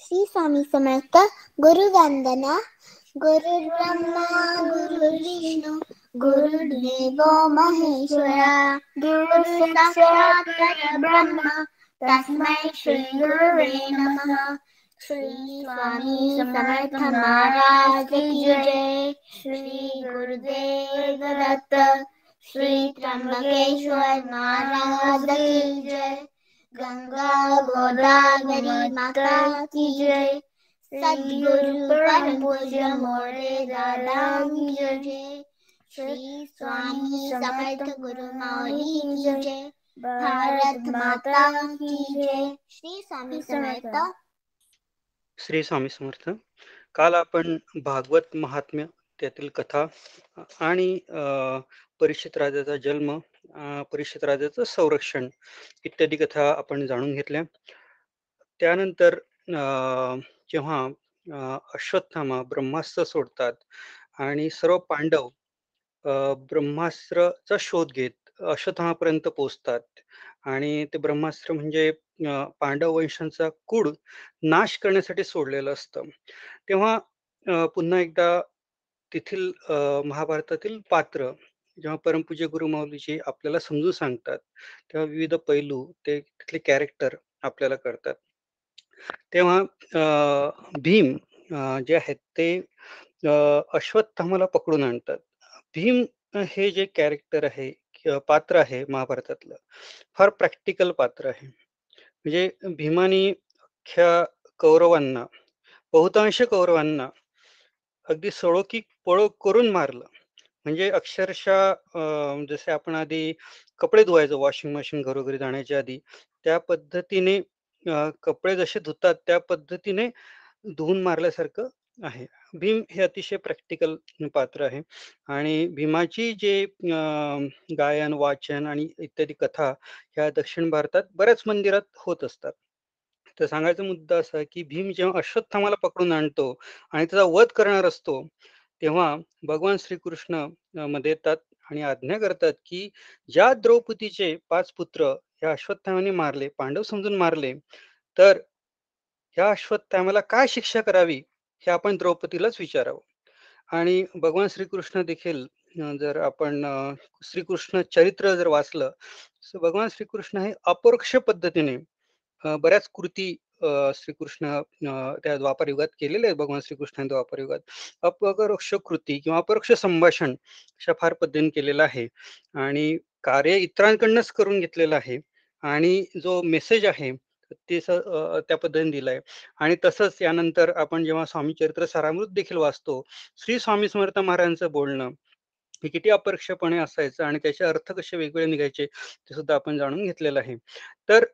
श्री स्वामी समर्थ गुरुवंदना गुरु ब्रह्मा गुरु विष्णू गुरुदेवो महेश्वरा। गुरु साक्षात् ब्रह्म तस्मै श्री गुरुवे नमः। श्री स्वामी समर्थ महाराज की जय। श्री गुरुदेव दत्त श्री त्र्यंबकेश्वर महाराज की जय। गंगा गोदावरी माता की जय. सद्गुरु परम पूज्य मोरे दादा की जय. श्री स्वामी समर्थ गुरु माऊली की जय. भारत माता की जय. श्री स्वामी समर्थ. श्री स्वामी समर्थ. काल आपण भागवत महात्म्य त्यातील कथा आणि परीक्षित राजाचा जन्म परिषद राजाचं संरक्षण इत्यादी कथा आपण जाणून घेतल्या. त्यानंतर जेव्हा अश्वत्थामा ब्रह्मास्त्र सोडतात आणि सर्व पांडव ब्रह्मास्त्रचा शोध घेत अश्वत्थामापर्यंत पोहोचतात आणि ते ब्रह्मास्त्र म्हणजे पांडव वंशांचा कुड नाश करण्यासाठी सोडलेलं असतं. तेव्हा पुन्हा एकदा तेथील महाभारतातील पात्र जेव्हा परमपूज्य गुरुमाऊलीजी आपल्याला समजून सांगतात तेव्हा विविध पैलू ते तिथले कॅरेक्टर आपल्याला कळतात तेव्हा भीम जे आहेत ते अश्वत्थामाला पकडून आणतात. भीम हे जे कॅरेक्टर आहे पात्र आहे महाभारतातलं फार प्रॅक्टिकल पात्र आहे. म्हणजे भीमानी अख्ख्या कौरवांना बहुतांश कौरवांना अगदी सळोकी पळो करून मारलं. म्हणजे अक्षरशः जसे आपण आधी कपडे धुवायचो वॉशिंग मशीन घरोघरी जाण्याच्या आधी त्या पद्धतीने कपडे जसे धुतात त्या पद्धतीने धुवून मारल्यासारखं आहे. भीम हे अतिशय प्रॅक्टिकल पात्र आहे. आणि भीमाची जे गायन वाचन आणि इत्यादी कथा ह्या दक्षिण भारतात बऱ्याच मंदिरात होत असतात. तर सांगायचा मुद्दा असा की भीम जेव्हा अश्वत्थामाला पकडून आणतो आणि त्याचा वध करणार असतो तेव्हा भगवान श्रीकृष्णमध्ये येतात आणि आज्ञा करतात की ज्या द्रौपदीचे पाच पुत्र ह्या अश्वत्थामाने मारले पांडव समजून मारले तर ह्या अश्वत्थामाला काय शिक्षा करावी हे आपण द्रौपदीलाच विचारावं. आणि भगवान श्रीकृष्ण देखील जर आपण श्रीकृष्ण चरित्र जर वाचलं तर भगवान श्रीकृष्ण हे अपरोक्ष पद्धतीने बऱ्याच कृती श्रीकृष्ण त्या द्वापार युगात केलेले आहेत भगवान श्रीकृष्णाने द्वापार युगात अपरोक्ष कृती किंवा अपरोक्ष संभाषण अशा फार पद्धतीने केलेलं आहे. आणि कार्य इतरांकडनंच करून घेतलेलं आहे. आणि जो मेसेज आहे ते त्या पद्धतीने दिलाय आणि तसंच यानंतर आपण जेव्हा स्वामी चरित्र सारामृत देखील वाचतो श्री स्वामी समर्थ महाराजांचं बोलणं हे किती अपरोक्षपणे असायचं आणि त्याचे अर्थ कसे वेगवेगळे निघायचे ते सुद्धा आपण जाणून घेतलेलं आहे. तर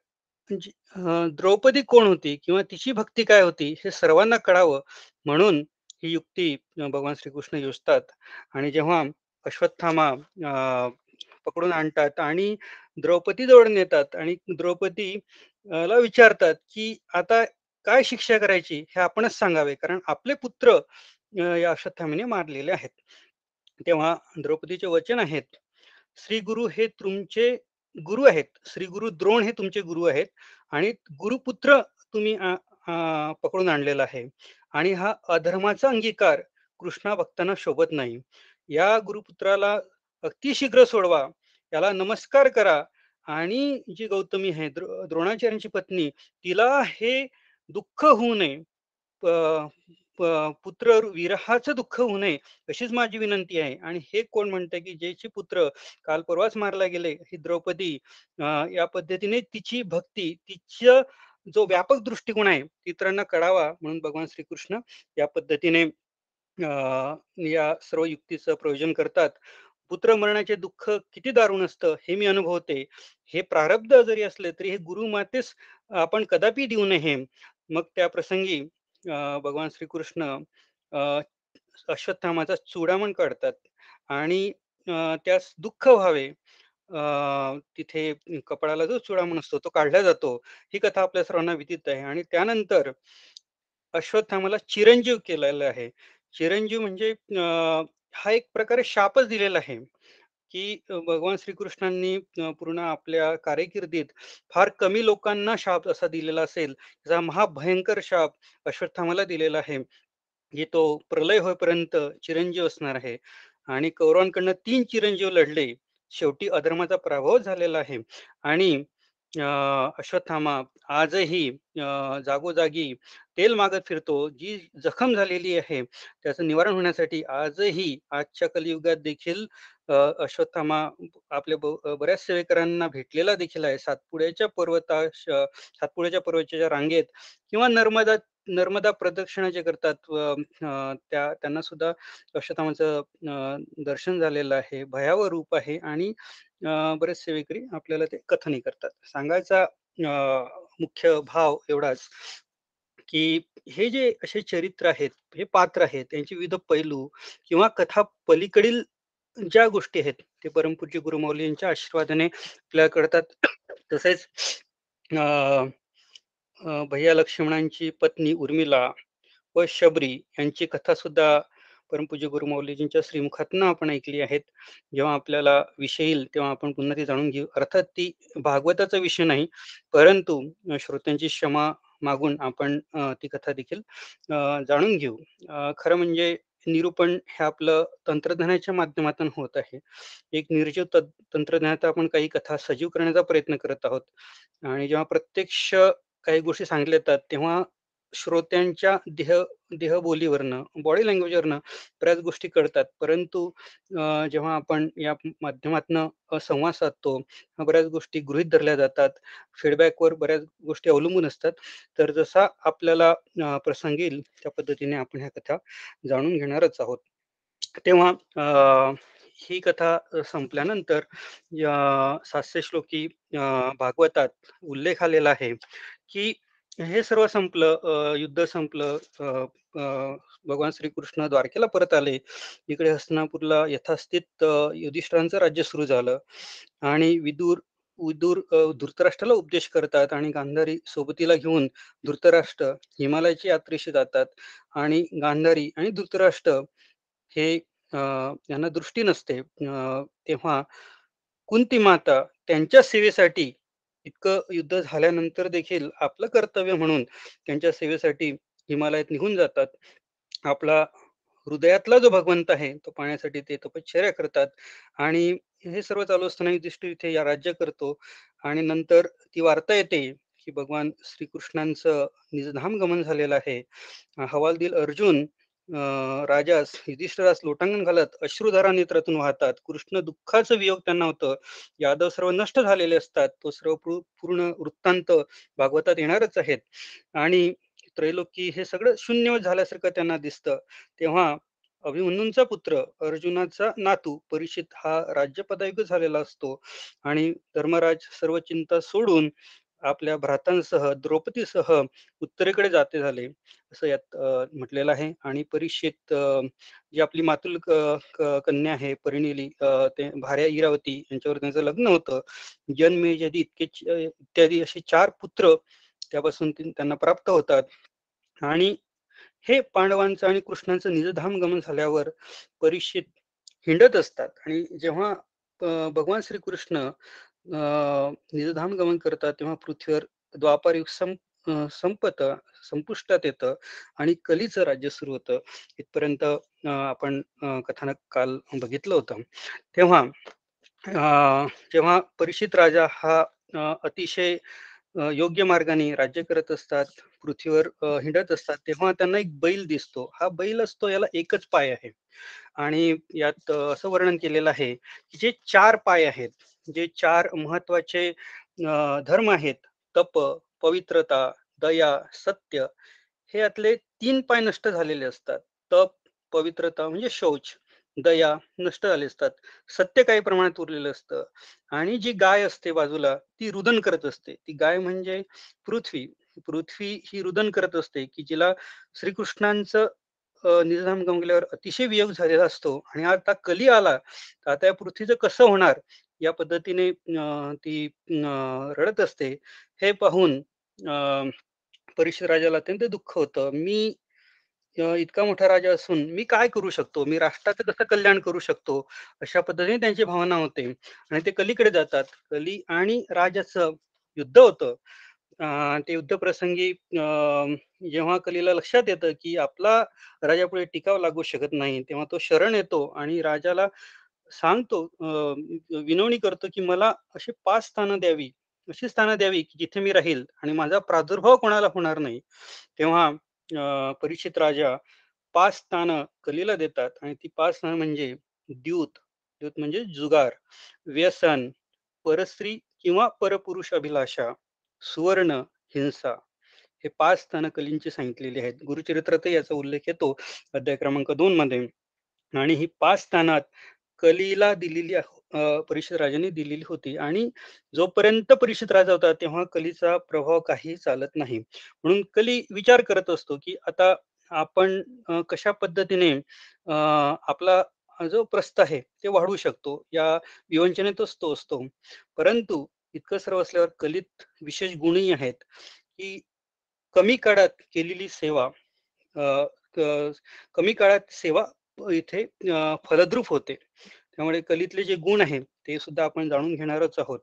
म्हणजे, जी अ, द्रौपदी कोण होती किंवा तिची भक्ती काय होती हे सर्वांना कळावं म्हणून ही युक्ती अ, भगवान श्रीकृष्ण योजतात. आणि जेव्हा अश्वत्थामा अ, पकडून आणतात आणि द्रौपदी जवळ नेतात आणि द्रौपदी अ, ला विचारतात की आता काय शिक्षा करायची हे आपणच सांगावे कारण आपले पुत्र अ, या अश्वत्थामाने मारलेले आहेत. तेव्हा द्रौपदीचे वचन आहेत श्री गुरु हे तुमचे गुरु आहेत. श्री गुरु द्रोण हे तुमचे गुरु आहेत. आणि गुरुपुत्र तुम्ही अ, पकडून आणलेला आहे. आणि हा अधर्माचा अंगीकार कृष्णा भक्तांना शोभत नाही. या गुरुपुत्राला अतिशीघ्र सोडवा. याला नमस्कार करा. आणि जी गौतमी आहे द्रो- द्रोणाचार्यांची पत्नी तिला हे दुःख होऊ नये. पुत्र विरहाचं दुःख होऊ नये अशीच माझी विनंती आहे. आणि हे कोण म्हणतं की ज्याचे पुत्र काल परवाच मारला गेले ही द्रौपदी अं, या पद्धतीने तिची भक्ती तिचं जो व्यापक दृष्टिकोन आहे इतरांना कळावा म्हणून भगवान श्रीकृष्ण या पद्धतीने अं, या सर्व युक्तीचं प्रयोजन करतात. पुत्र मरणाचे दुःख किती दारुण असतं हे मी अनुभवते. हे प्रारब्ध जरी असले तरी हे गुरुमातेस आपण कदापि देऊ नये. मग त्या प्रसंगी भगवान श्रीकृष्ण अश्वत्थामाचा चुडामण काढतात आणि त्यास दुःख व्हावे. तिथे कपाळाला जो चुडामण असतो तो काढला जातो. ही कथा आपल्या सर्वांना विदित आहे आणि त्यानंतर अश्वत्थामाला चिरंजीव केलेला आहे. चिरंजीव म्हणजे हा एक प्रकारे शापच दिलेला आहे. की भगवान श्रीकृष्णांनी पूर्ण आपल्या कारकिर्दीत फार कमी लोकांना शाप असा दिलेला असेल, त्याचा महाभयंकर शाप अश्वत्थामाला दिलेला आहे, की तो प्रलय होईपर्यंत चिरंजीव असणार आहे आणि कौरवांकडनं तीन चिरंजीव लढले. शेवटी अधर्माचा प्रभाव झालेला आहे आणि अश्वत्थामा आजही जागोजागी तेल मागत फिरतो. जी जखम झालेली आहे, त्याचं निवारण होण्यासाठी आजही आजच्या कलियुगात देखील अश्वत्थामा आपल्या बऱ्याच सेवेकरांना भेटलेला देखील आहे. सातपुड्याच्या पर्वता सातपुड्याच्या पर्वताच्या रांगेत किंवा नर्मदा नर्मदा प्रदक्षिणा जे करतात त्या त्यांना सुद्धा अश्वत्थामाचं दर्शन झालेलं आहे. भयावह रूप आहे आणि बरेच सेवेकरी आपल्याला ते कथनही करतात. सांगायचा मुख्य भाव एवढाच, की हे जे असे चरित्र आहेत, हे पात्र आहेत, त्यांचे विविध पैलू किंवा कथा पलीकडील ज्या गोष्टी आहेत, ते परमपूज्य गुरुमाऊली यांच्या आशीर्वादाने आपल्याला कळतात. तसेच भैया लक्ष्मणांची पत्नी उर्मिला व शबरी यांची कथा सुद्धा परमपूज्य गुरुमौलीजींच्या श्रीमुखातनं आपण ऐकली आहेत. जेव्हा आपल्याला विषय येईल, तेव्हा आपण पुन्हा ती जाणून घेऊ. अर्थात ती भागवताचा विषय नाही, परंतु श्रोत्यांची क्षमा मागून आपण ती कथा देखील जाणून घेऊ. खरं म्हणजे निरूपण हे आपलं तंत्रज्ञानाच्या माध्यमातून होत आहे. एक निर्जीव तंत्रज्ञानात आपण काही कथा सजीव करण्याचा प्रयत्न करत आहोत आणि जेव्हा प्रत्यक्ष काही गोष्टी सांगितल्या जातात, तेव्हा श्रोत्यांच्या देह देहबोलीवरनं, बॉडी लँग्वेजवरनं बऱ्याच गोष्टी कळतात. परंतु जेव्हा आपण या माध्यमातनं संवाद साधतो, बऱ्याच गोष्टी गृहित धरल्या जातात. फीडबॅकवर बऱ्याच गोष्टी अवलंबून असतात. तर जसा आपल्याला प्रसंग येईल, त्या पद्धतीने आपण ह्या कथा जाणून घेणारच आहोत. तेव्हा ही कथा संपल्यानंतर सातशे श्लोकी भागवतात उल्लेख आलेला आहे, की हे सर्व संपलं, युद्ध संपलं, अ, अ, भगवान श्रीकृष्ण द्वारकेला परत आले. इकडे हस्तिनापूरला यथास्थित युधिष्ठिरांचं राज्य सुरू झालं आणि विदूर विदूर धृतराष्ट्राला उपदेश करतात आणि गांधारी सोबतीला घेऊन धृतराष्ट्र हिमालयाच्या यात्रेशी जातात आणि गांधारी आणि धृतराष्ट्र हे यांना दृष्टी नसते. तेव्हा कुंती माता त्यांच्या सेवेसाठी इतकं युद्ध झाल्यानंतर देखील आपलं कर्तव्य म्हणून त्यांच्या सेवेसाठी हिमालयात निघून जातात. आपला हृदयातला जो भगवंत आहे, तो पाहण्यासाठी ते तपश्चर्या करतात आणि हे सर्व चालू असताना युधिष्ठिर इथे या राज्य करतो आणि नंतर ती वार्ता येते, की भगवान श्रीकृष्णांचं निजधाम गमन झालेलं आहे. हवालदिल अर्जुन राजास युधिष्ठरास लोटांगण घालत अश्रुधारा नेत्रातून वाहतात. कृष्ण दुःखाचं वियोग त्यांना होतं. यादव सर्व नष्ट झालेले असतात. तो सर्व पूर्ण वृत्तांत भागवतात येणारच आहेत आणि त्रैलोकी हे सगळं शून्य झाल्यासारखं त्यांना दिसतं. तेव्हा अभिमन्यूंचा पुत्र, अर्जुनाचा नातू परीक्षित हा राज्यपदायुक्त झालेला असतो आणि धर्मराज सर्व चिंता सोडून आपल्या भ्रातांसह, द्रौपदीसह उत्तरेकडे जाते झाले, असं यात म्हटलेलं आहे. आणि परीक्षित जी आपली मातुल कन्या आहे परिणिली ते भार्या इरावती यांच्यावर त्यांचं लग्न होतं. जनमेजय इतके इत्यादी असे चार पुत्र त्यापासून त्यांना प्राप्त होतात. आणि हे पांडवांचं आणि कृष्णांचं निजधाम गमन झाल्यावर परीक्षित हिंडत असतात. आणि जेव्हा भगवान श्रीकृष्ण निजधाम गमन करतात, तेव्हा पृथ्वीवर द्वापारयुग सं संपत संपुष्टात येतं आणि कलीचं राज्य सुरू होतं. इथपर्यंत आपण कथानक काल बघितलं होतं. तेव्हा जेव्हा परिषित राजा हा अतिशय योग्य मार्गाने राज्य करत असतात, पृथ्वीवर हिंडत असतात, तेव्हा त्यांना एक बैल दिसतो. हा बैल असतो याला एकच पाय आहे आणि यात असं वर्णन केलेलं आहे, की जे चार पाय आहेत, जे चार महत्त्वाचे धर्म आहेत, तप, पवित्रता, दया, सत्य, हे यातले तीन पाय नष्ट झालेले असतात. तप, पवित्रता म्हणजे शौच, दया नष्ट झाले असतात. सत्य काही प्रमाणात उरलेलं असतं आणि जी गाय असते बाजूला, ती रुदन करत असते. ती गाय म्हणजे पृथ्वी. पृथ्वी ही रुदन करत असते, की जिला श्रीकृष्णांचं निजाम निजधाम अतिशय वियोग झालेला असतो आणि आता कली आला, तर आता या पृथ्वीचं कसं होणार? या पद्धतीने ती रडत असते. हे पाहून अ, परीक्षित राजाला अत्यंत दुःख होतं. मी इतका मोठा राजा असून मी काय करू शकतो? मी राष्ट्राचं कसं कल्याण करू शकतो? अशा पद्धतीने त्यांची भावना होते आणि ते कलीकडे जातात. कली आणि राजाचं युद्ध होतं. ते युद्धप्रसंगी प्रसंगी जेव्हा कलीला लक्षात येतं, की आपला राजापुढे टिकाव लागू शकत नाही, तेव्हा तो शरण येतो आणि राजाला सांगतो विनवणी करतो, की मला अशी पाच स्थानं द्यावी, अशी स्थानं द्यावी, की जिथे मी राहील आणि माझा प्रादुर्भाव कोणाला होणार नाही. तेव्हा परिचित राजा पाच स्थानं कलीला देतात आणि ती पाच स्थानं म्हणजे द्यूत, द्यूत म्हणजे जुगार, व्यसन, परस्त्री किंवा परपुरुष अभिलाषा, सुवर्ण, हिंसा. हे पाच स्थानं कलींची सांगितलेली आहेत. गुरुचरित्रातही याचा उल्लेख येतो अध्याय क्रमांक दोन मध्ये आणि ही पाच स्थानात कलीला दिलेली परिषद राजाने दिलेली होती आणि जोपर्यंत परिषद राजा होता तेव्हा कलीचा प्रभाव काही चालत नाही. म्हणून कली विचार करत असतो, की आता आपण कशा पद्धतीने आपला जो प्रस्थ आहे ते वाढवू शकतो. या विवंचनेतच तो असतो. परंतु इतकं सर्व असल्यावर कलित विशेष गुणही आहेत, की कमी काळात केलेली सेवा कमी काळात सेवा इथे फलद्रूप होते. त्यामुळे कलीतले जे गुण आहेत, ते सुद्धा आपण जाणून घेणारच आहोत.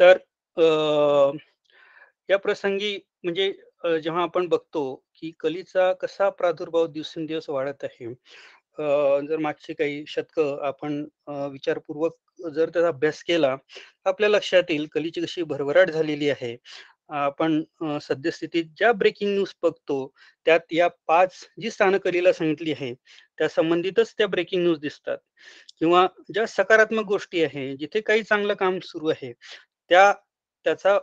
तर या प्रसंगी म्हणजे जेव्हा आपण बघतो, की कलीचा कसा प्रादुर्भाव दिवसेंदिवस वाढत आहे. जर मागची काही शतकं आपण विचारपूर्वक जर त्याचा अभ्यास केला, आपल्या लक्षात येईल कलीची कशी भरभराट झालेली आहे. आपण सद्यस्थितीत ज्या ब्रेकिंग न्यूज बघतो, त्यात या पाच जी स्थानकलीला सांगितली आहे, त्या संबंधितच त्या ब्रेकिंग न्यूज दिसतात. किंवा ज्या सकारात्मक गोष्टी आहे, जिथे काही चांगलं काम सुरू आहे, त्या त्याचा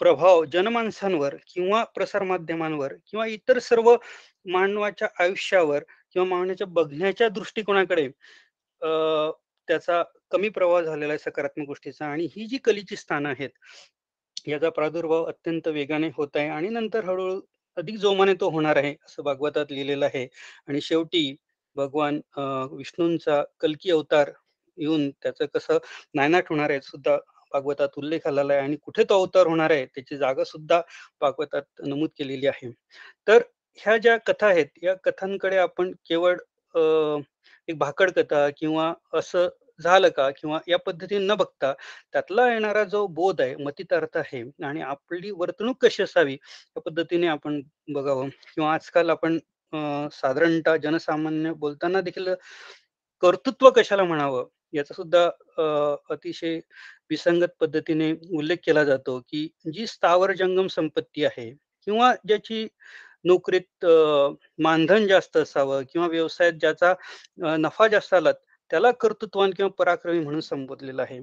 प्रभाव जनमानसांवर किंवा प्रसारमाध्यमांवर किंवा इतर सर्व मानवाच्या आयुष्यावर किंवा मानवाच्या बघण्याच्या दृष्टिकोनाकडे अ, त्याचा कमी प्रभाव झालेला आहे सकारात्मक गोष्टीचा. आणि ही जी कलीची स्थानं आहेत, याचा प्रादुर्भाव अत्यंत वेगाने होत आहे आणि नंतर हळूहळू अधिक जोमाने तो होणार आहे, असं भागवतात लिहिलेलं आहे आणि शेवटी भगवान विष्णूंचा कल्की अवतार येऊन त्याचं कसं नायनाट होणार आहे सुद्धा भागवतात उल्लेख आलेला आहे आणि कुठे तो अवतार होणार आहे, त्याची जागा सुद्धा भागवतात नमूद केलेली आहे. तर ह्या ज्या कथा आहेत, या कथांकडे आपण केवळ एक भाकड कथा किंवा असं झालं का किंवा या पद्धतीने न बघता त्यातला येणारा जो बोध आहे, मतितार्थ आहे आणि आपली वर्तणूक कशी असावी या पद्धतीने आपण बघावं. किंवा आजकाल आपण साधारणतः जनसामान्य बोलताना देखील कर्तृत्व कशाला म्हणावं याचा सुद्धा अतिशय विसंगत पद्धतीने उल्लेख केला जातो, की जी स्थावर जंगम संपत्ती आहे किंवा ज्याची नोकरीत मानधन जास्त असावं किंवा व्यवसायात ज्याचा नफा जास्त आला, त्याला कर्तृत्वान किंवा पराक्रमी म्हणून संबोधलेलं आहे.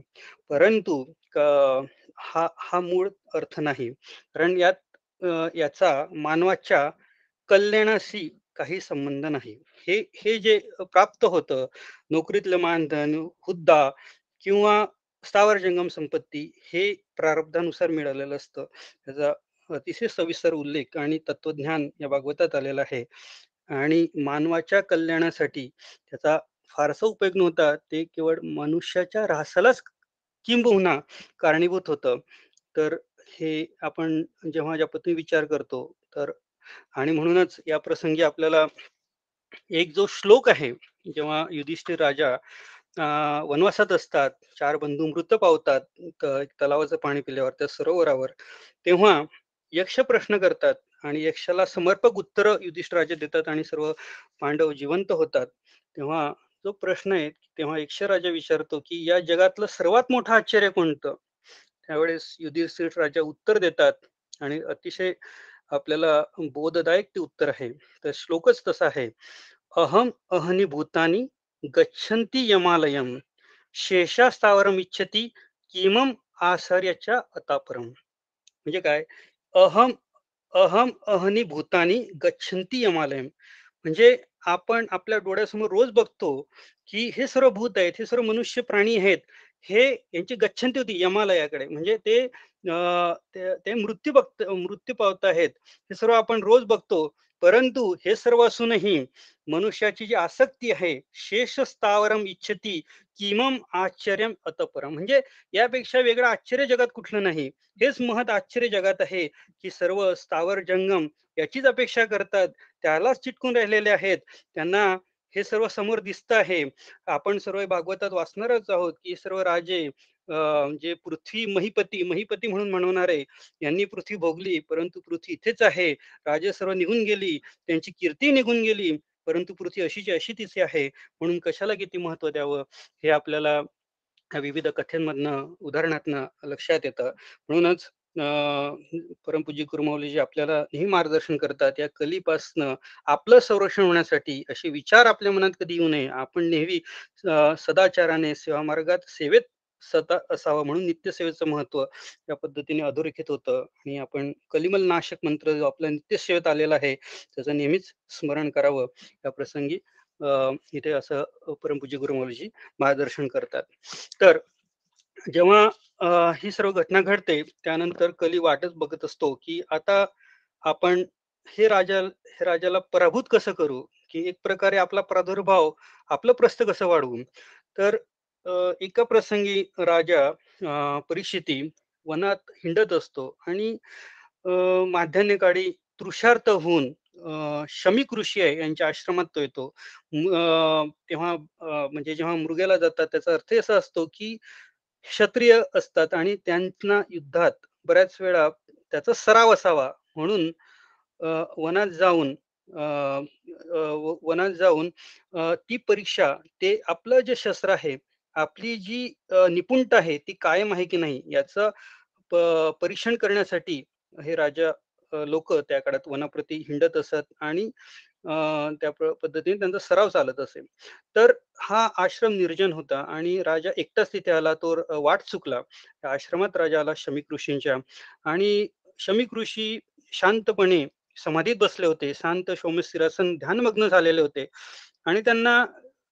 परंतु क हा हा मूळ अर्थ नाही. कारण यात याचा मानवाच्या कल्याणाशी काही संबंध नाही. हे हे जे प्राप्त होतं, नोकरीतलं मानधन, हुद्दा किंवा स्थावर जंगम संपत्ती हे प्रारब्धानुसार मिळालेलं असतं. त्याचा अतिशय सविस्तर उल्लेख आणि तत्वज्ञान या भागवतात आलेलं आहे आणि मानवाच्या कल्याणासाठी त्याचा फारसा उपयोग नव्हता. ते केवळ मनुष्याच्या ऱ्हासालाच किंबहुना कारणीभूत होतं. तर हे आपण जेव्हा ज्या पद्धतीने विचार करतो, तर आणि म्हणूनच या प्रसंगी आपल्याला एक जो श्लोक आहे, जेव्हा युधिष्ठिर राजा वनवासात असतात, चार बंधू मृत पावतात तलावाचं पाणी पिल्यावर त्या सरोवरावर. तेव्हा यक्ष प्रश्न करतात आणि यक्षाला समर्पक उत्तरं युधिष्ठिराजे देतात आणि सर्व पांडव जिवंत होतात. तेव्हा जो प्रश्न आहे, तेव्हा यक्षराजा विचारतो, की "या जगातलं सर्वात मोठं आश्चर्य कोणतं?" त्यावेळेस युधिष्ठिर राजा उत्तर देतात आणि अतिशय आपल्याला बोधदायक ते उत्तर आहे. तर श्लोकच तसा आहे. "अहं अहनी भूतानी गच्छंती यमालयम शेषा स्थावरमिच्छति किमं आश्चर्याच्या अतापरम म्हणजे काय? अहं अहम अहनी भूतानि गच्छन्ति यमालयम म्हणजे आपण आपल्या डोळ्यासमोर रोज बघतो, की हे सर्व भूत आहेत, हे सर्व मनुष्य प्राणी आहेत. हे यांची गच्छन्ती होती यमालयाकडे. म्हणजे ते ते ते मृत्यू बघत मृत्यू पावत आहेत. हे सर्व आपण रोज बघतो. परंतु हे सर्व असूनही मनुष्याची जी आसक्ती आहे शेष स्थावरम इच्छती किमम आश्चर्य अतपरम. म्हणजे यापेक्षा वेगळं आश्चर्य जगात कुठलं नाही. हेच महत आश्चर्य जगात आहे की सर्व स्थावर जंगम याचीच अपेक्षा करतात. त्यालाच चिटकून राहिलेले आहेत. त्यांना हे सर्व समोर दिसत आहे. आपण सर्व भागवतात वाचणारच आहोत की सर्व राजे जे पृथ्वी महिपती महिपती म्हणून म्हणणारे यांनी पृथ्वी भोगली परंतु पृथ्वी इथेच आहे. राजे सर्व निघून गेली त्यांची कीर्ती निघून गेली परंतु पृथ्वी अशीची अशी तिची आहे. म्हणून कशाला किती महत्त्व द्यावं? हे आपल्याला विविध कथेमधनं उदाहरणातनं लक्षात येतं. म्हणूनच परमपूजी गुरुमौलीजी आपल्याला नेहमी मार्गदर्शन करतात. या कलीपासनं आपलं संरक्षण होण्यासाठी असे विचार आपल्या मनात कधी येऊ नये. आपण नेहमी सदाचाराने सेवा मार्गात सेवेत सता असावा म्हणून नित्यसेवेचं महत्त्व या पद्धतीने अधोरेखित होतं. आणि आपण कलिमल नाशक मंत्र जो आपल्या नित्यसेवेत आलेला आहे त्याचं नेहमीच स्मरण करावं. या प्रसंगी इथे असं परमपूज्य गुरुमौलीजी मार्गदर्शन करतात. तर जेव्हा ही सर्व घटना घडते. त्यानंतर कली वाटच बघत असतो की आता आपण हे राजा हे राजाला पराभूत कसं करू? की एक प्रकारे आपला प्रादुर्भाव आपलं प्रस्थ कसं वाढवू? तर एका प्रसंगी राजा परिस्थिती वनात हिंडत असतो आणि माध्यान्हकाळी तृषार्थ होऊन शमिक ऋषी आहे यांच्या आश्रमात तो येतो. तेव्हा म्हणजे जेव्हा मृगेला जातात त्याचा अर्थ असा असतो की क्षत्रिय असतात आणि त्यांना युद्धात बऱ्याच वेळा त्याचा सराव असावा म्हणून वनात जाऊन वनात जाऊन ती परीक्षा ते आपलं जे शस्त्र आहे आपली जी निपुणता आहे ती कायम आहे की नाही याचं परीक्षण करण्यासाठी हे राजा लोक त्या काळात वनाप्रती हिंडत असत आणि त्या पद्धतीने त्यांचा सराव चालत असेल तर हा आश्रम निर्जन होता आणि राजा एकटाच तिथे आला तो वाट चुकला. आश्रमात राजा आला शमिक ऋषींच्या आणि शमिक ऋषी शांतपणे समाधीत बसले होते. शांत सिरासन ध्यानमग्न झालेले होते आणि त्यांना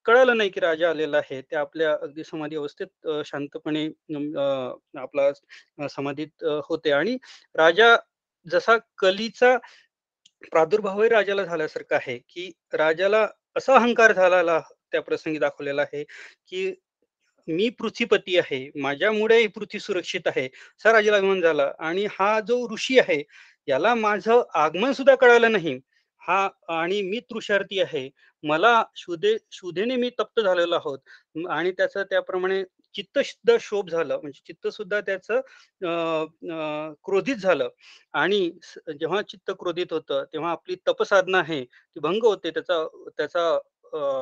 कळालं नाही की राजा आलेला आहे. ते आपल्या अगदी समाधी अवस्थेत शांतपणे आपला समाधीत होते आणि राजा जसा कलीचा प्रादुर्भावही राजाला झाल्यासारखं आहे की राजाला असा अहंकार झालेला त्या प्रसंगी दाखवलेला आहे की मी पृथ्वीपती आहे माझ्यामुळे ही पृथ्वी सुरक्षित आहे असा राजाला अभिमान झाला. आणि हा जो ऋषी आहे याला माझं आगमन सुद्धा कळालं नाही. हा आणि मी तृषार्थी आहे. मला शुदे शुधेने मी तप्त झालेलो आहोत. आणि त्याचं त्याप्रमाणे चित्त सुद्धा शोभ झालं. म्हणजे चित्त सुद्धा त्याचं क्रोधित झालं. आणि जेव्हा चित्त क्रोधित होतं तेव्हा आपली तपसाधना आहे ती भंग होते. त्याचा त्याचा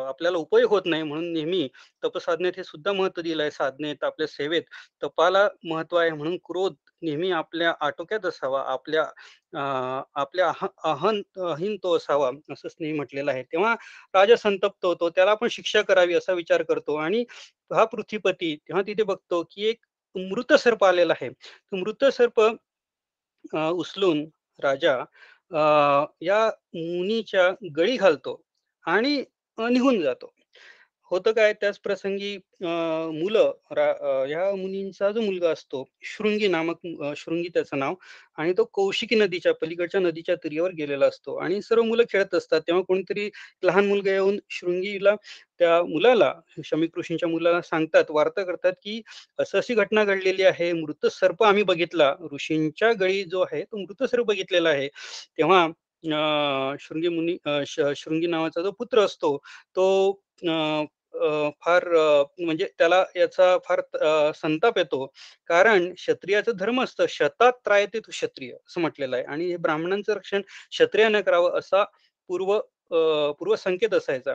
आपल्याला उपयोग होत नाही. म्हणून नेहमी तपसाधनेत हे सुद्धा महत्त्व दिलं आहे. साधनेत आपल्या सेवेत तपाला महत्त्व आहे. म्हणून क्रोध नेहमी आपल्या आटोक्यात असावा आपल्या आपल्या अहन अहिन तो असावा असंच नेहमी म्हटलेलं आहे. तेव्हा राजा संतप्त होतो त्याला आपण शिक्षा करावी असा विचार करतो आणि हा पृथ्वीपती तेव्हा तिथे बघतो की एक मृत सर्प आलेला आहे. मृत सर्प उचलून राजा या मुनीच्या गळी घालतो आणि निघून जातो. होतं काय? त्याच प्रसंगी मुलं ह्या मुनींचा जो मुलगा असतो शृंगी नामक शृंगी त्याचं नाव आणि तो कौशिकी नदीच्या पलीकडच्या नदीच्या तीरावर गेलेला असतो. आणि सर्व मुलं खेळत असतात. तेव्हा कोणीतरी लहान मुलगा येऊन शृंगीला त्या मुलाला शमिक ऋषींच्या मुलाला सांगतात वार्ता करतात की असं अशी घटना घडलेली आहे. मृत सर्प आम्ही बघितला. ऋषींच्या गळी जो आहे तो मृत सर्प बघितलेला आहे. तेव्हा शृंगी मुनी शृंगी नावाचा जो पुत्र असतो तो फार म्हणजे त्याला याचा फार संताप येतो. कारण क्षत्रियाचं धर्म असतं शतात त्रायते तू क्षत्रिय असं म्हटलेलं आहे. आणि हे ब्राह्मणांचं रक्षण क्षत्रियाने करावं असा पूर्व पूर्व संकेत असायचा.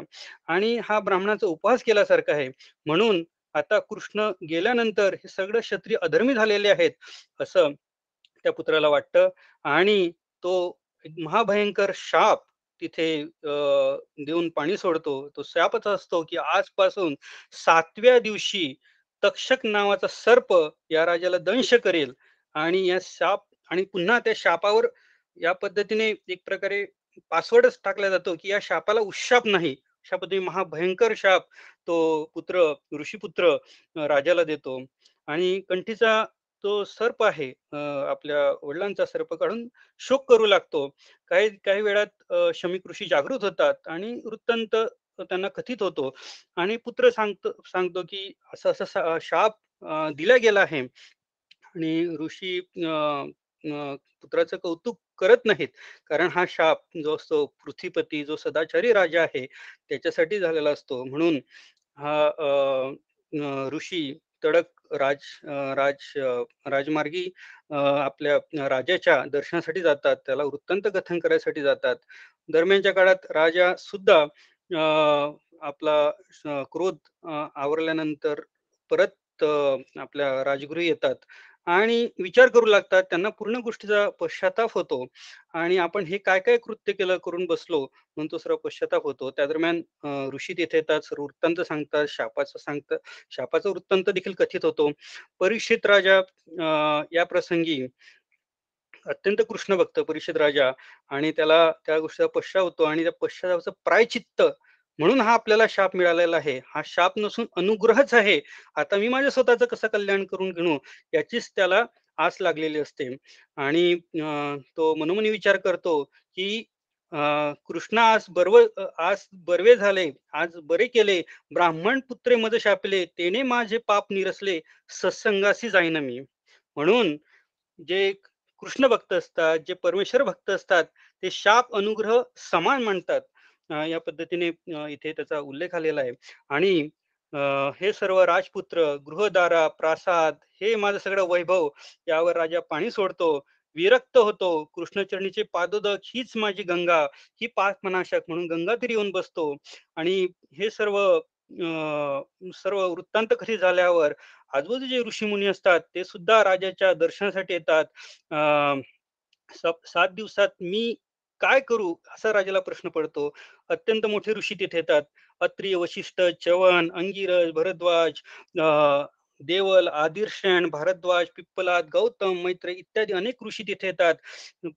आणि हा ब्राह्मणाचा उपवास केल्यासारखा आहे. म्हणून आता कृष्ण गेल्यानंतर हे सगळं क्षत्रिय अधर्मी झालेले आहेत असं त्या पुत्राला वाटतं. आणि तो महाभयंकर शाप तिथे देऊन पाणी सोडतो. तो शापच असतो की आजपासून सातव्या दिवशी तक्षक नावाचा सर्प या राजाला दंश करेल आणि या शाप आणि पुन्हा त्या शापावर या पद्धतीने एक प्रकारे पासवर्डच टाकला जातो की या शापाला उशाप नाही. अशा पद्धतीने महाभयंकर शाप तो पुत्र ऋषीपुत्र राजाला देतो. आणि कंठीचा तो सर्प आहे आपल्या वडिलांचा सर्प काढून शोक करू लागतो. काही काही वेळात शमी ऋषी जागृत होतात आणि वृत्तांत त्यांना कथित होतो आणि पुत्र सांगतो सांगतो की असं असं शाप दिला गेला आहे आणि ऋषी पुत्राचं कौतुक करत नाहीत. कारण हा शाप जो असतो पृथ्वीपती जो सदाचारी राजा आहे त्याच्यासाठी झालेला असतो. म्हणून हा अं, ऋषी तडक राज राज राजमार्गी आपल्या राजाच्या दर्शनासाठी जातात. त्याला वृत्तांत कथन करायसाठी जातात. दरम्यानच्या काळात राजा सुद्धा अं, आपला क्रोध आवरल्यानंतर परत आपल्या राजगृही येतात. आणि विचार करू लागतात त्यांना पूर्ण गोष्टीचा पश्चाताप होतो. आणि आपण हे काय काय कृत्य केलं करून बसलो म्हणून तो सर्व पश्चाताप होतो. त्या दरम्यान ऋषी तिथे येतात सर्व वृत्तांत सांगतात शापाचं सांगतात शापाचा वृत्तांत देखील कथित होतो. परीक्षित राजा अं, या प्रसंगी अत्यंत कृष्ण भक्त परीक्षित राजा आणि त्याला त्या गोष्टीचा पश्चाताप होतो आणि त्या पश्चातापाचं प्रायचित्त म्हणून हा आपल्याला शाप मिळालेला आहे. हा शाप नसून अनुग्रहच आहे. आता मी माझ्या स्वतःचं कसं कल्याण करून घेणू याचीच त्याला आस लागलेली असते. आणि अं, तो मनोमनी विचार करतो की अं, कृष्ण आज बर्व आज बर्वे झाले आज बरे केले ब्राह्मण पुत्रे मध शापले तेने माझे पाप निरसले सत्संगाशी जाईन मी. म्हणून जे कृष्ण भक्त असतात जे परमेश्वर भक्त असतात ते शाप अनुग्रह समान मानतात या पद्धतीने इथे त्याचा उल्लेख आलेला आहे. आणि अं, हे सर्व राजपुत्र गृहदारा प्रासाद हे माझं सगळं वैभव यावर राजा पाणी सोडतो विरक्त होतो. कृष्णचरणीचे पादोदक हीच माझी गंगा ही पाच मनाशक म्हणून गंगा तरी येऊन बसतो. आणि हे सर्व अं, सर्व वृत्तांत कथित झाल्यावर आजूबाजू जे ऋषीमुनी असतात ते सुद्धा राजाच्या दर्शनासाठी येतात. अं, सात दिवसात मी काय करू असा राजाला प्रश्न पडतो. अत्यंत मोठे ऋषी तिथे येतात. अत्रिय वशिष्ठ चवन अंगिरज भरद्वाज अं, देवल आदिर्षण भारद्वाज पिप्पलाद गौतम मैत्र इत्यादी अनेक ऋषी तिथे येतात.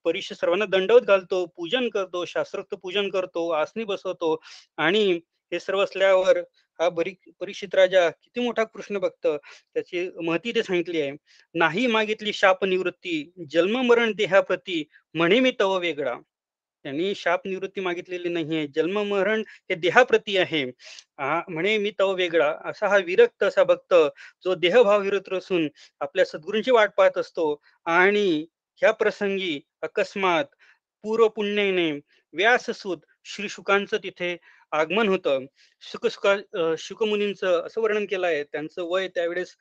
परीक्ष सर्वांना दंडवत घालतो पूजन करतो शास्त्रोक्त पूजन करतो आसनी बसवतो आणि हे सर्व असल्यावर हा बरी परीक्षित राजा किती मोठा कृष्ण भक्त त्याची महती ते सांगितली आहे. नाही मागितली शाप निवृत्ती जन्म मरण देहाप्रती म्हणे मी तव वेगळा. त्यांनी शाप निवृत्ती मागितलेली नाहीये. जन्म मरण हे देहाप्रती आहे. म्हणे मी तव वेगळा. असा हा विरक्त असा भक्त जो देहभाव विरुद्ध असून आपल्या सद्गुरूंची वाट पाहत असतो. आणि ह्या प्रसंगी अकस्मात पूर्व पुण्याने व्याससूत श्री शुकांचं तिथे आगमन होतं. शुक शुकमुनींचं असं वर्णन केलं आहे. त्यांचं वय त्यावेळेस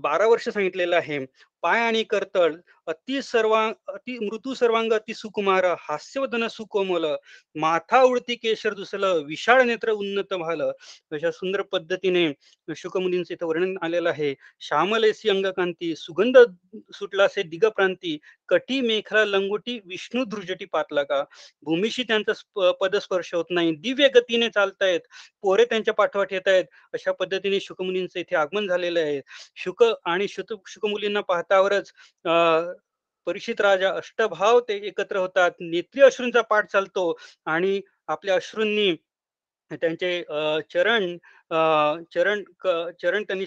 बारा वर्ष सांगितलेलं आहे. पाय आणि करतळ अति सर्वांग अति मृत्यू सर्वांग अति सुकुमार हास्यवदन सुकोमल माथा उडती केशर दुसलं विशाळ नेत्र उन्नत भालं अशा सुंदर पद्धतीने शुकमुनींचं इथं वर्णन आलेलं आहे. श्यामलेसी अंगकांती सुगंध सुटला सुटलासे दिगप्रांती कटी मेखला लंगोटी विष्णू धृजटी पातला का भूमीशी त्यांचा पदस्पर्श होत नाही. दिव्य गतीने चालतायत. गोरे त्यांच्या पाठोपाठ येत आहेत. अशा पद्धतीने शुकमुनींचं इथे आगमन झालेलं आहे. शुक आणि शुत शुकमुलींना पाहतावरच अं, राजा अष्टभाव ते एकत्र होतात. नेत्री अश्रूंचा पाठ चालतो आणि आपल्या अश्रूंनी त्यांचे अं, चरण अं, चरण चरण त्यांनी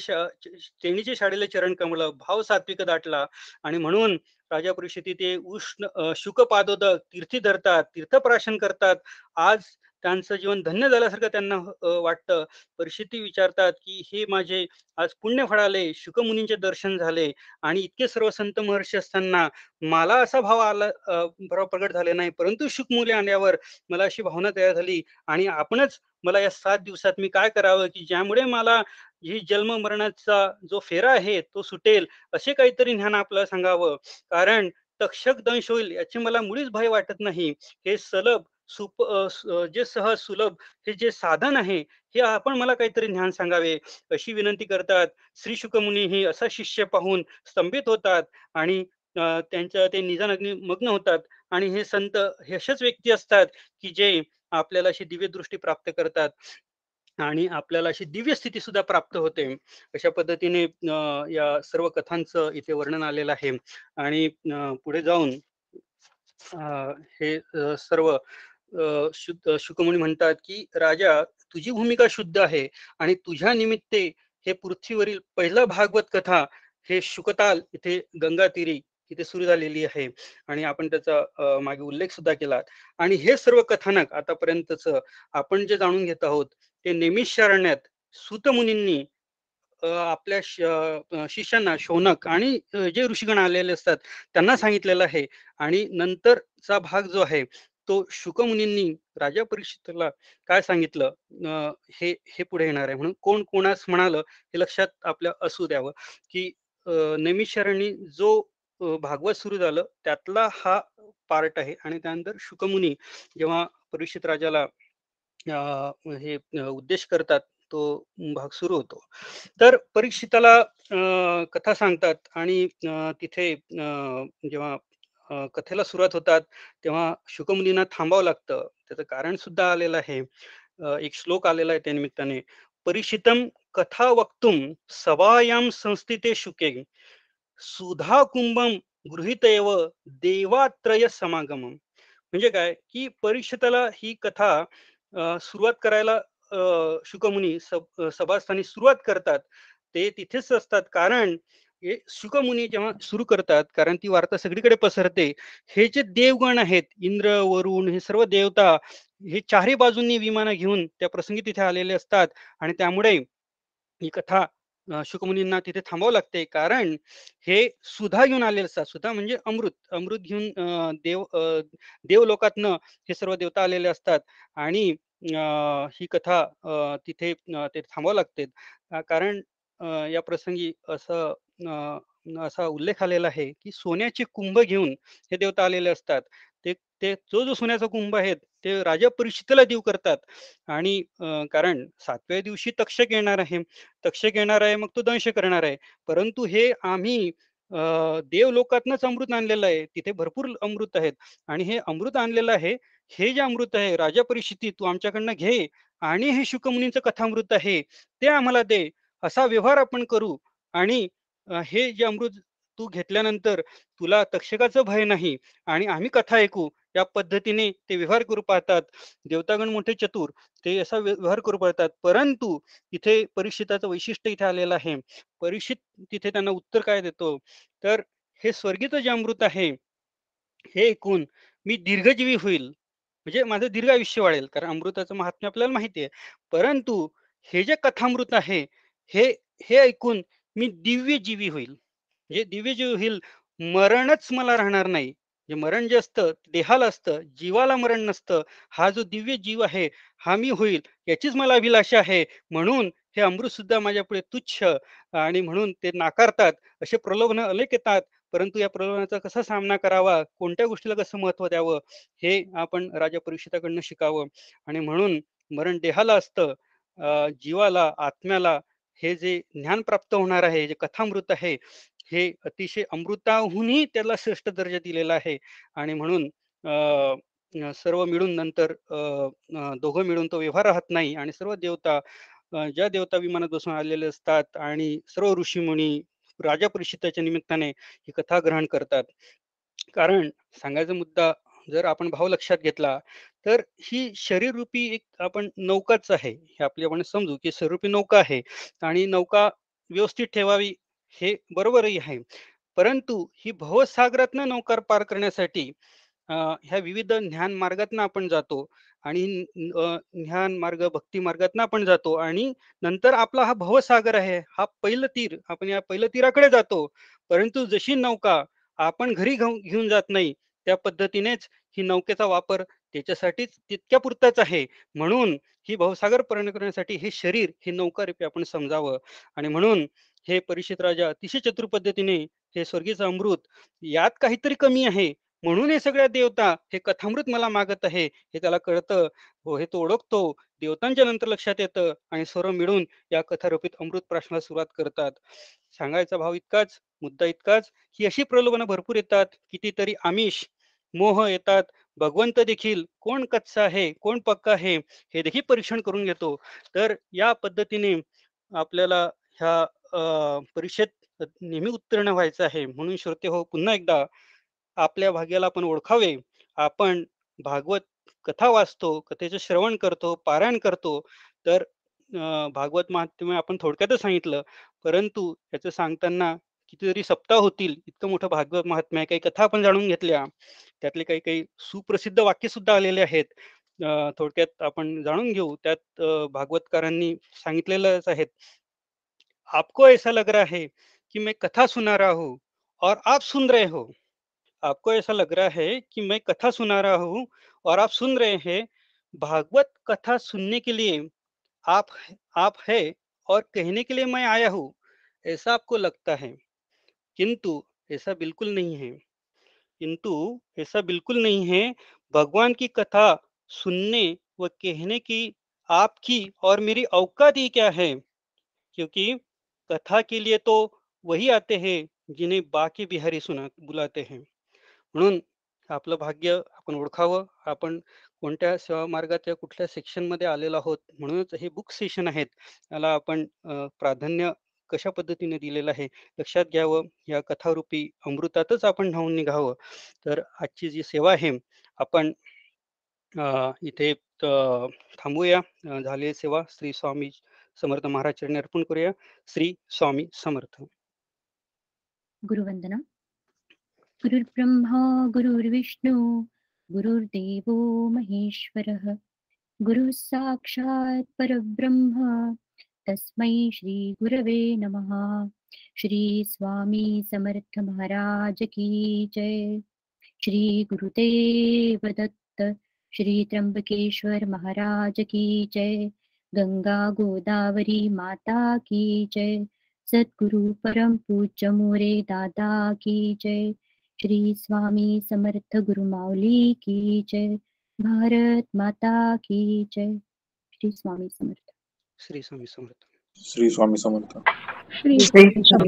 त्यांनीचे शाळेला चरण कमलं. भाव सात्विक दाटला आणि म्हणून राजा परिषदी ते उष्ण शुक पादोदक तीर्थी धरतात तीर्थप्राशन करतात. आज त्यांचं जीवन धन्य झाल्यासारखं त्यांना वाटतं. परिस्थिती विचारतात की हे माझे आज पुण्य फळाले शुकमुनींचे दर्शन झाले आणि इतके सर्व संत महर्षी असताना मला असा भाव आला अं, भाव प्रगट झाले नाही परंतु शुकमुले आल्यावर मला अशी भावना तयार झाली आणि आपणच मला या सात दिवसात मी काय करावं की ज्यामुळे मला ही जन्म मरणाचा जो फेरा आहे तो सुटेल असे काहीतरी ज्ञान आपल्याला सांगावं. कारण तक्षक दंश होईल याची मला मुळीच भय वाटत नाही. हे सलभ सुप जे सहज सुलभ हे जे साधन आहे हे आपण मला काहीतरी ज्ञान सांगावे? अशी विनंती करतात. श्री शुकमुनी ही असा शिष्य पाहून स्तंभित होतात आणि त्यांच्या ते निजान मग्न होतात आणि हे संत हे अशाच व्यक्ती असतात की जे आपल्याला अशी दिव्य दृष्टी प्राप्त करतात आणि आपल्याला अशी दिव्य स्थिती सुद्धा प्राप्त होते. अशा पद्धतीने या सर्व कथांचं इथे वर्णन आलेलं आहे आणि पुढे जाऊन अं, हे सर्व शुकमुनी म्हणतात की राजा तुझी भूमिका शुद्ध आहे आणि तुझ्या निमित्ते हे पृथ्वीवरील पहिला भागवत कथा हे शुकताल इथे गंगा तीरी इथे सुरू झालेली आहे. आणि आपण त्याचा मागे उल्लेख सुद्धा केला आणि हे सर्व कथानक आतापर्यंतच आपण जे जाणून घेत आहोत ते नेमिषारण्यात सुतमुनींनी आपल्या शिष्यांना शौनक आणि जे ऋषीगण आलेले असतात त्यांना सांगितलेलं आहे. आणि नंतरचा भाग जो आहे तो शुकमुनींनी राजा परीक्षितला काय सांगितलं? हे हे पुढे येणार आहे म्हणून कोण कोणास म्हणालं हे लक्षात आपल्या असू द्यावं की अ, जो भागवत सुरू झालं त्यातला हा पार्ट आहे आणि त्यानंतर शुकमुनी जेव्हा परीक्षित राजाला हे उद्देश करतात तो भाग सुरू होतो. तर परीक्षिताला कथा सांगतात आणि तिथे जेव्हा कथेला सुरुवात होतात तेव्हा शुकमुनींना थांबावं लागतं. त्याचं कारण सुद्धा आलेलं आहे. एक श्लोक आलेला आहे त्या निमित्ताने. परिचितम कथा वक्तुम सभायाम संस्थिते शुके सुधा कुंभम गृहीतयव देवात्रय समागम म्हणजे काय? की परिषदाला ही कथा सुरुवात करायला शुकमुनी सभास्थानी सुरुवात करतात. ते तिथेच असतात. कारण हे सुकमुनी जेव्हा सुरू करतात कारण ती वार्ता सगळीकडे पसरते हे जे देवगण आहेत इंद्र वरुण हे सर्व देवता हे चारही बाजूंनी विमानं घेऊन त्या प्रसंगी तिथे आलेले असतात. आणि त्यामुळे ही कथा शुकमुनींना तिथे थांबावं लागते. कारण हे सुधा घेऊन आलेले असतात. सुधा म्हणजे अमृत. अमृत घेऊन देव अ, देवलोकातनं हे सर्व देवता आलेले असतात. आणि ही कथा तिथे ते थांबावं लागते. कारण या प्रसंगी असं असा उल्लेख आलेला आहे की सोन्याचे कुंभ घेऊन हे देवता आलेले असतात. ते ते जो जो सोन्याचा कुंभ आहे ते राजा परिषदेला देऊ करतात. आणि कारण सातव्या दिवशी तक्षक येणार आहे. तक्षक येणार आहे मग तो दंश करणार आहे. परंतु हे आम्ही देव लोकातनच अमृत आणलेलं आहे. तिथे भरपूर अमृत आहेत. आणि हे अमृत आणलेलं आहे हे जे अमृत आहे राजा परिषदी तू आमच्याकडनं घे आणि हे शुकमुनीचं कथामृत आहे ते आम्हाला दे असा व्यवहार आपण करू. आणि हे जे अमृत तू घेतल्यानंतर तुला तक्षकाचं भय नाही आणि आम्ही कथा ऐकू या पद्धतीने ते व्यवहार करू पाहतात. देवतागण मोठे चतुर ते असा व्यवहार करू पाहतात. परंतु इथे परीक्षिताचं वैशिष्ट्य इथे आलेलं आहे. परीक्षित तिथे त्यांना उत्तर काय देतो? तर हे स्वर्गीचं जे अमृत आहे हे ऐकून मी दीर्घजीवी होईल. म्हणजे माझं दीर्घ आयुष्य वाढेल कारण अमृताचं महात्म्य आपल्याला माहिती आहे. परंतु हे जे कथामृत आहे हे हे ऐकून मी दिव्य जीवी होईल. म्हणजे दिव्य जीव होईल मरणच मला राहणार नाही. जे मरण जे असतं देहाला असतं जीवाला मरण नसतं. हा जो दिव्य जीव आहे हा मी होईल याचीच मला अभिलाषा आहे. म्हणून हे अमृत सुद्धा माझ्या पुढे तुच्छ आणि म्हणून ते नाकारतात. असे प्रलोभन अनेक येतात. परंतु या प्रलोभनाचा कसा सामना करावा? कोणत्या गोष्टीला कसं महत्त्व द्यावं? हे आपण राजा परीक्षिताकडनं शिकावं. आणि म्हणून मरण देहाला असतं जीवाला आत्म्याला हे जे ज्ञान प्राप्त होणार आहे जे कथामृत आहे हे अतिशय अमृताहूनही त्याला श्रेष्ठ दर्जा दिलेला आहे. आणि म्हणून सर्व मिळून नंतर दोघं मिळून तो व्यवहार राहत नाही. आणि सर्व देवता ज्या देवता विमानात बसून आलेले असतात आणि सर्व ऋषीमुनी राजा परिषदाच्या निमित्ताने ही कथा ग्रहण करतात. कारण सांगायचा मुद्दा जर आपण भाव लक्षात घेतला तर ही शरीररूपी एक आपण नौकाच आहे. हे आपली आपण समजू की शरीररूपी नौका आहे आणि नौका व्यवस्थित ठेवावी हे बरोबरही आहे. परंतु ही भवसागरातनं नौकार पार करण्यासाठी ह्या विविध ज्ञान मार्गातनं आपण जातो आणि ज्ञान मार्ग भक्ती मार्गातनं आपण जातो आणि नंतर आपला हा भवसागर आहे हा पहिलं तीर आपण या पहिलं तीराकडे जातो. परंतु जशी नौका आपण घरी घेऊन घेऊन जात नाही त्या पद्धतीनेच ही नौकेचा वापर त्याच्यासाठीच तितक्या पुरताच आहे. म्हणून ही भवसागर पार करण्यासाठी हे शरीर हे नौकारूपी आपण समजावं. आणि म्हणून हे परिषित राजा अतिशय चतुर पद्धतीने हे स्वर्गीचं अमृत यात काहीतरी कमी आहे. म्हणून हे सगळ्या देवता हे कथामृत मला मागत आहे. हे त्याला कळतं. हो हे तो ओळखतो. देवतांच्या नंतर लक्षात येतं आणि सर्व मिळून या कथारूपित अमृत प्राशनाला सुरुवात करतात. सांगायचा भाव इतकाच मुद्दा इतकाच ही अशी प्रलोभनं भरपूर येतात कितीतरी आमिष मोह येतात. भगवंत देखील कोण कच्चा आहे कोण पक्का आहे हे देखील परीक्षण करून घेतो. तर या पद्धतीने आपल्याला ह्या परीक्षेत नेहमी उत्तीर्ण व्हायचं आहे. म्हणून श्रोते हो पुन्हा एकदा आपल्या भाग्याला आपण ओळखावे. आपण भागवत कथा वाचतो कथेचं श्रवण करतो पारायण करतो. तर भागवत महात्म्य आपण थोडक्यातच सांगितलं. परंतु याचं सांगताना कितीतरी सप्ताह होतील इतकं मोठं भागवत महात्म्य आहे. काही कथा आपण जाणून घेतल्या. त्यातले काही काही सुप्रसिद्ध वाक्य सुद्धा आलेले आहेत. थोडक्यात आपण जाणून घेऊ. त्यात भागवतकारांनी सांगितलेलंच आहेत आपको ऐसा लग रहा है कि मैं कथा सुना रहा हूँ और आप सुन रहे हो. आपको ऐसा लग रहा है कि मैं कथा सुना रहा हूँ और आप सुन रहे हैं. भागवत कथा सुनने के लिए आप आप है और कहने के लिए मैं आया हूँ. ऐसा आपको लगता है? किंतु ऐसा बिल्कुल नहीं है। किंतु ऐसा बिल्कुल नहीं है। भगवान की कथा सुनने व कहने की आपकी और मेरी औकात ही क्या है? क्योंकि कथा के लिए तो वही आते हैं जिन्हें बाकी बिहारी सुना, बुलाते हैं। म्हणून आपलं भाग्य आपण ओळखावं, आपण कोणत्या सेवा मार्गाच्या कुठल्या सेक्शन मध्ये आलेलो आहोत? म्हणूनच हे बुक सेशन आहेत. याला आपण प्राधान्य कशा पद्धतीने दिलेलं आहे लक्षात घ्यावं. या कथारूपी अमृतातच आपण न्हावून निघावं. तर आजची जी सेवा आहे आपण इथे थांबूया. अ, झालेली सेवा. श्री स्वामी समर्थ महाराज चरणी अर्पण करूया. श्री स्वामी समर्थ. गुरुवंदना. गुरुर्ब्रह्मा गुरुर्विष्णू गुरुर्देवो महेश्वरः. गुरु साक्षात् परब्रह्म तस्मै श्री गुरवे नमः। श्री स्वामी समर्थ महाराज की जय। श्री गुरुदेव दत्त। श्री त्र्यंबकेश्वर महाराज की जय। गंगा गोदावरी माता की जय। सद्गुरु परम पूज्य मोरे दादा की जय। श्री स्वामी समर्थ गुरु माऊली की जय। भारत माता की जय। श्री स्वामी समर्थ। श्री स्वामी समर्थ. श्री स्वामी समर्थ. श्री